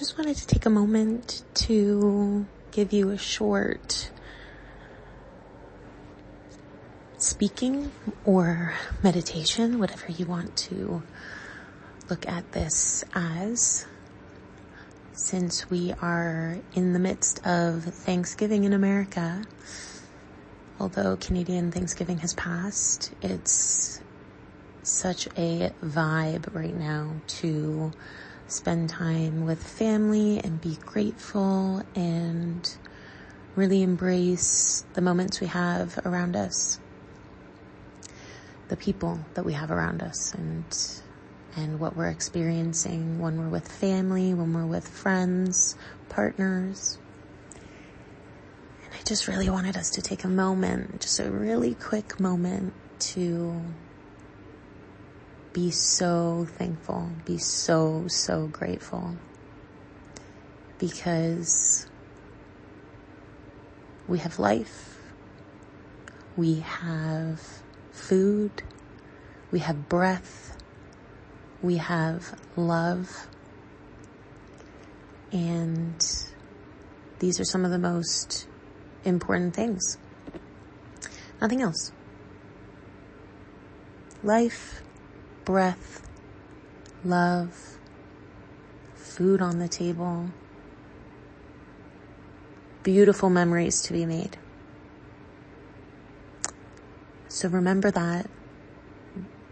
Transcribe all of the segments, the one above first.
just wanted to take a moment to give you a short speaking or meditation, whatever you want to look at this as. Since we are in the midst of Thanksgiving in America, although Canadian Thanksgiving has passed, it's such a vibe right now to spend time with family and be grateful and really embrace the moments we have around us, the people that we have around us and and what we're experiencing when we're with family, when we're with friends, partners. And I just really wanted us to take a moment, just a really quick moment to be so thankful, be so, so grateful. Because we have life, we have food, we have breath, we have love, and these are some of the most important things. Nothing else. Life, breath, love, food on the table, beautiful memories to be made. So remember that.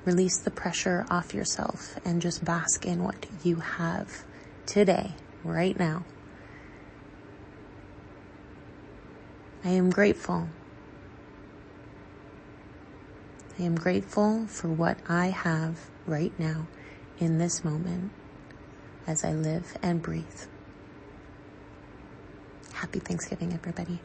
Release the pressure off yourself and just bask in what you have today, right now. I am grateful I am grateful for what I have right now in this moment as I live and breathe. Happy Thanksgiving, everybody.